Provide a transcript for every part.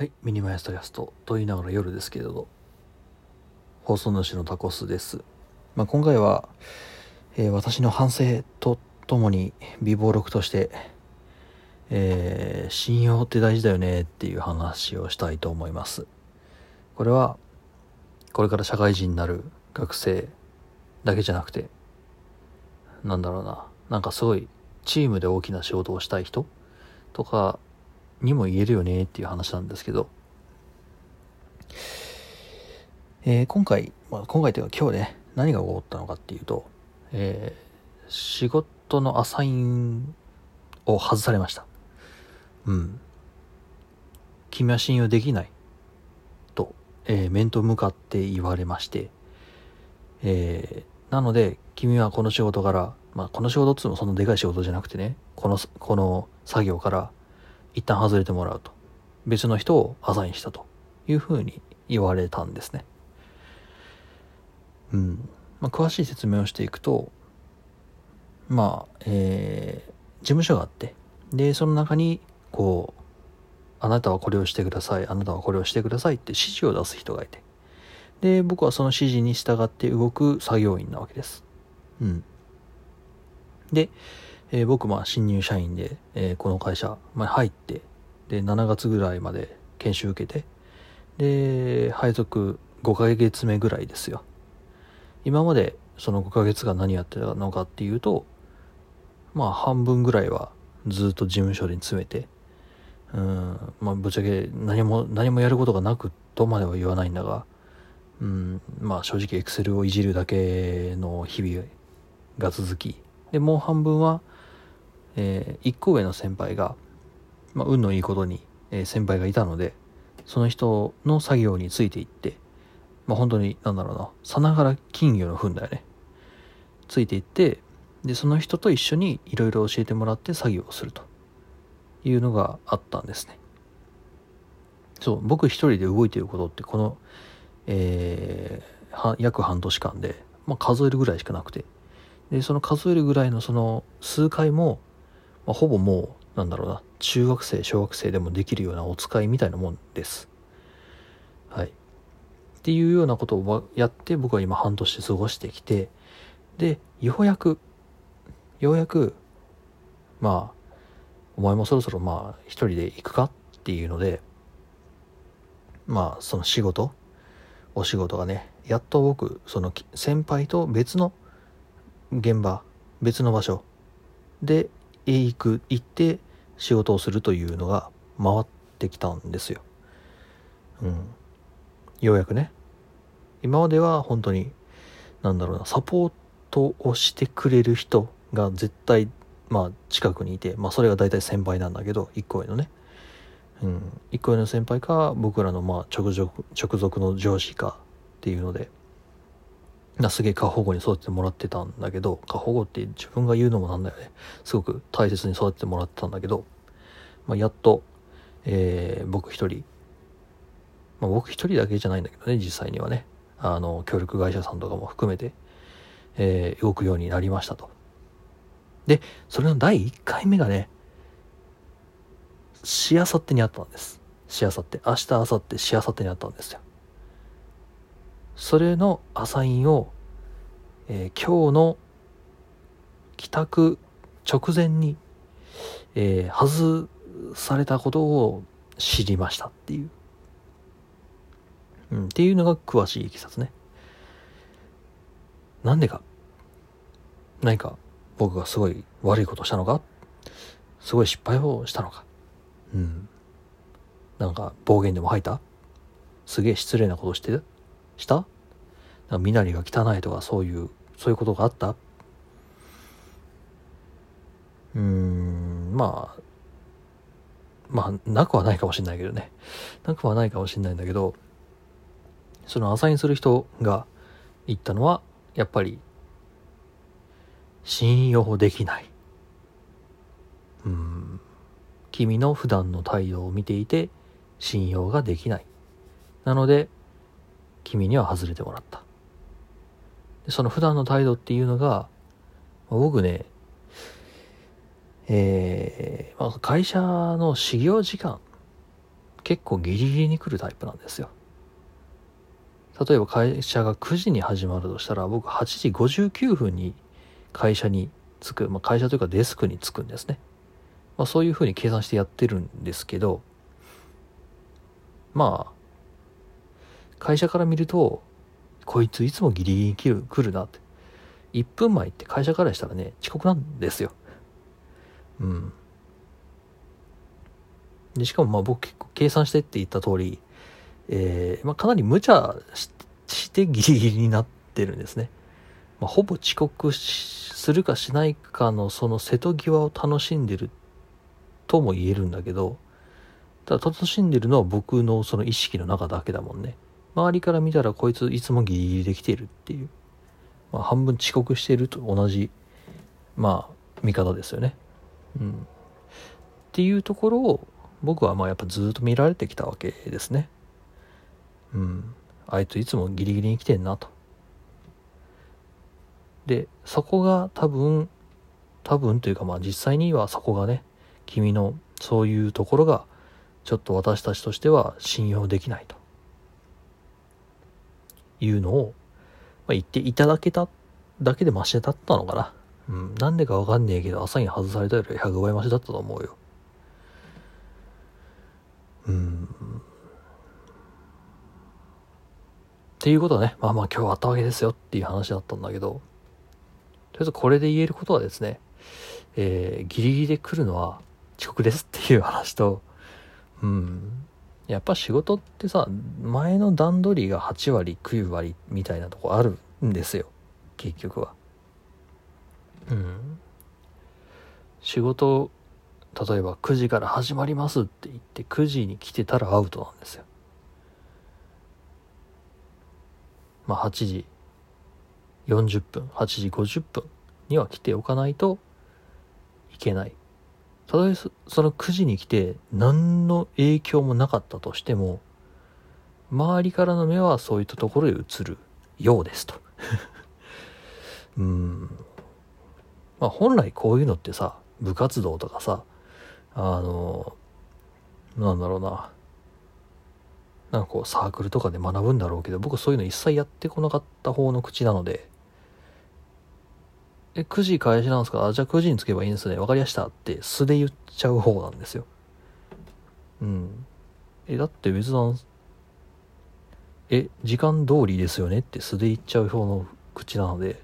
はい、ミニマイストキャストと言いながら夜ですけれど、放送主のタコスです。まあ、今回は、えー私の反省とともに、微暴録として、えー信用って大事だよねっていう話をしたいと思います。これは、これから社会人になる学生だけじゃなくて、なんだろうな、なんかすごいチームで大きな仕事をしたい人とかにも言えるよねっていう話なんですけど、えー今回、まあ、今回というか今日ね、何が起こったのかっていうと、えー仕事のアサインを外されました。うん。君は信用できない。と、えー面と向かって言われまして、えーなので、君はこの仕事から、まあ、この仕事っつってもそのでかい仕事じゃなくてね、この、この作業から一旦外れてもらうと。別の人をアサインしたというふうに言われたんですね。うん。まあ、詳しい説明をしていくと、まあ、えー事務所があって、で、その中に、こう、あなたはこれをしてください、あなたはこれをしてくださいって指示を出す人がいて、で、僕はその指示に従って動く作業員なわけです。うん。で、えー僕、まあ、新入社員で、えーこの会社、まあ、入って、で、7月ぐらいまで研修受けて、で、配属5ヶ月目ぐらいですよ。今までその5ヶ月間何やってたのかっていうと、まあ半分ぐらいはずっと事務所に詰めて、うん、まあぶっちゃけ何も、何もやることがなくとまでは言わないんだが、うん、まあ正直エクセルをいじるだけの日々が続き、で、もう半分は、えー一個上の先輩が、まあ運のいいことに、えー先輩がいたので、その人の作業についていって、まあ本当に、なんだろうな、さながら金魚の糞だよね。ついていって、で、その人と一緒にいろいろ教えてもらって作業をするというのがあったんですね。そう、僕一人で動いていることって、この、えーは約半年間で、まあ数えるぐらいしかなくて、で、その数えるぐらいのその数回も、まあ、ほぼもう、なんだろうな、中学生、小学生でもできるようなお使いみたいなもんです。はい。っていうようなことをやって僕は今半年過ごしてきてでようやくようやくまあお前もそろそろまあ一人で行くかっていうのでまあその仕事お仕事がねやっと僕その先輩と別の現場別の場所で行く行って仕事をするというのが回ってきたんですよ。うん。ようやくね。今までは本当に、なんだろうな、サポートをしてくれる人が絶対、まあ近くにいて、まあそれが大体先輩なんだけど、一個上のね。うん。一個上の先輩か、僕らのまあ直属、直属の上司かっていうので、なすげえ過保護に育ててもらってたんだけど、過保護って自分が言うのもなんだよね。すごく大切に育ててもらってたんだけど、まあやっと、えー僕一人、まあ、僕一人だけじゃないんだけどね、実際にはね。あの、協力会社さんとかも含めて、えー動くようになりましたと。で、それの第1回目がね、しあさってにあったんです。しあさって。明日、明後日、しあさってにあったんですよ。それのアサインを、えー今日の帰宅直前に、えー外されたことを知りましたっていう。うん、っていうのが詳しいいきさつね。なんでか。何か僕がすごい悪いことしたのかすごい失敗をしたのかうん。なんか暴言でも吐いた？すげえ失礼なことしてした？身なりが汚いとかそういう、そういうことがあった？うん、まあ、まあ、なくはないかもしれないけどね。なくはないかもしれないんだけど、そのアサインする人が言ったのは、やっぱり、信用できない。うん。君の普段の態度を見ていて、信用ができない。なので、君には外れてもらった。でその普段の態度っていうのが、僕ね、えーまあ、会社の始業時間、結構ギリギリに来るタイプなんですよ例えば会社が9時に始まるとしたら僕8時59分に会社に着く、まあ、会社というかデスクに着くんですね、まあ、そういうふうに計算してやってるんですけどまあ会社から見るとこいついつもギリギリ来る来るなって1分前って会社からしたらね遅刻なんですようんでしかもまあ僕結構計算してって言った通り、えーまあ、かなり無茶してギリギリになってるんですね。まあ、ほぼ遅刻するかしないかのその瀬戸際を楽しんでるとも言えるんだけど、ただ楽しんでるのは僕のその意識の中だけだもんね。周りから見たらこいついつもギリギリできているっていう。まあ、半分遅刻していると同じ、まあ、見方ですよね。うん。っていうところを、僕はまあやっぱずっと見られてきたわけですね。うん。あいついつもギリギリに来てんなと。で、そこが多分、多分というかまあ実際にはそこがね、君のそういうところがちょっと私たちとしては信用できないというのを、まあ、言っていただけただけでマシだったのかな。うん。なんでかわかんねえけど朝に外されたより100倍マシだったと思うよ。うんっていうことはね、まあまあ今日あったわけですよっていう話だったんだけど、とりあえずこれで言えることはですね、えー、ギリギリで来るのは遅刻ですっていう話と、うん、やっぱ仕事ってさ、前の段取りが8割、9割みたいなとこあるんですよ、結局は。うん。仕事例えば9時から始まりますって言って9時に来てたらアウトなんですよ。まあ8時40分、8時50分には来ておかないといけない。たとえその9時に来て何の影響もなかったとしても、周りからの目はそういったところへ移るようですと。うん。まあ本来こういうのってさ、部活動とかさ、あの、なんだろうな。なんかこうサークルとかで学ぶんだろうけど、僕そういうの一切やってこなかった方の口なので、え、9時開始なんですか？あ、じゃあ9時に着けばいいんですね。わかりましたって素で言っちゃう方なんですよ。うん。え、だって別段、え、時間通りですよねって素で言っちゃう方の口なので、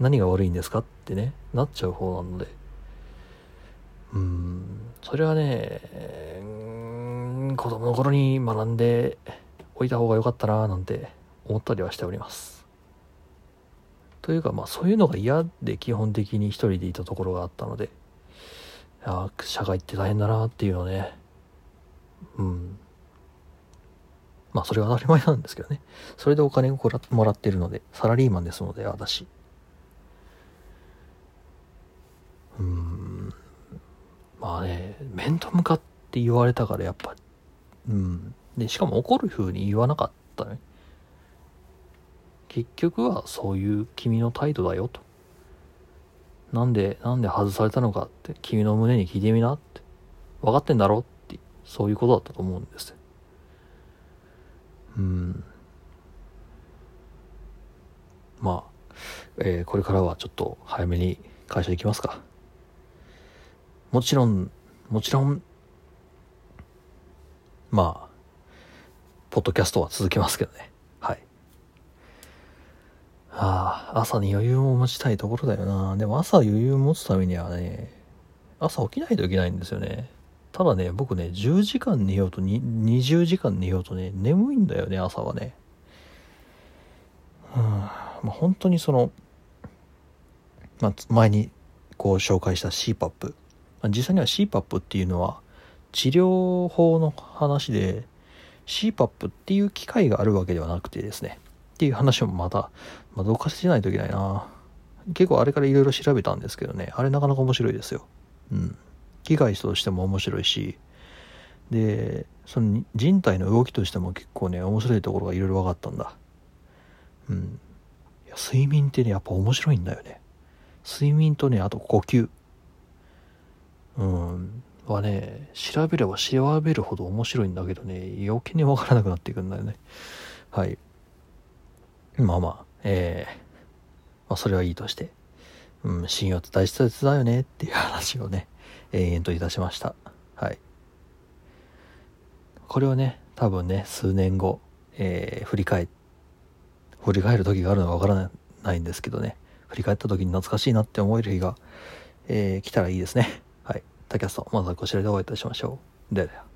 何が悪いんですかってね、なっちゃう方なので、うん、それはね、子供の頃に学んでおいた方が良かったなぁなんて思ったりはしております。というかまあそういうのが嫌で基本的に一人でいたところがあったので、いや社会って大変だなっていうのね、うん。まあそれは当たり前なんですけどね。それでお金をもらってるので、サラリーマンですので、私。うん。まあね、面と向かって言われたからやっぱ、うん。で、しかも怒る風に言わなかったね。結局はそういう君の態度だよと。なんで、なんで外されたのかって君の胸に聞いてみなって。分かってんだろって、そういうことだったと思うんです。うん。まあ、えー、これからはちょっと早めに会社行きますか。もちろん、もちろん、まあ、ポッドキャストは続けますけどね。ああ、朝に余裕を持ちたいところだよな。でも朝余裕を持つためにはね、朝起きないといけないんですよね。ただね、僕ね、10時間寝ようと20時間寝ようとね、眠いんだよね、朝はね。うん。まあ、本当にその、まあ、前にこう紹介した CPAP。実際には CPAP っていうのは治療法の話で CPAP っていう機械があるわけではなくてですねっていう話もまた、まあ、どかしてないといけないな。結構あれからいろいろ調べたんですけどね。あれなかなか面白いですよ。うん。機械としても面白いし。でその人体の動きとしても結構ね面白いところがいろいろ分かったんだ。うん。いや睡眠ってねやっぱ面白いんだよね。睡眠とねあと呼吸。うん。はね、調べれば調べるほど面白いんだけどね、余計にわからなくなっていくんだよね。はい。まあまあ、えー、まあそれはいいとして、うん、信用って大切だよねっていう話をね、延々といたしました。はい。これをね、多分ね、数年後、えー、振り返、振り返る時があるのかわからないんですけどね、振り返った時に懐かしいなって思える日が、えー、来たらいいですね。はい。 tacast、まずはこちらでお会いいたしましょう。ではでは。